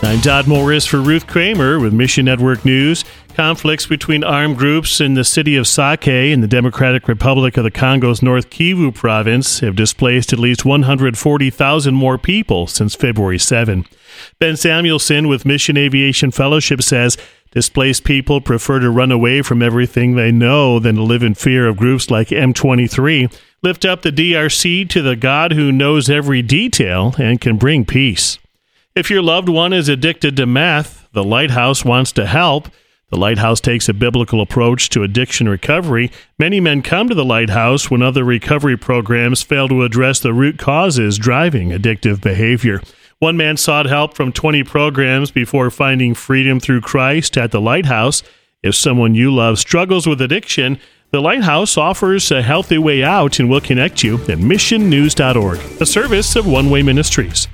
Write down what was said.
I'm Dodd Morris for Ruth Kramer with Mission Network News. Conflicts between armed groups in the city of Sake in the Democratic Republic of the Congo's North Kivu province have displaced at least 140,000 more people since February 7. Ben Samuelson with Mission Aviation Fellowship says displaced people prefer to run away from everything they know than to live in fear of groups like M23. Lift up the DRC to the God who knows every detail and can bring peace. If your loved one is addicted to meth, the Lighthouse wants to help. The Lighthouse takes a biblical approach to addiction recovery. Many men come to the Lighthouse when other recovery programs fail to address the root causes driving addictive behavior. One man sought help from 20 programs before finding freedom through Christ at the Lighthouse. If someone you love struggles with addiction, the Lighthouse offers a healthy way out and will connect you at missionnews.org, a service of One Way Ministries.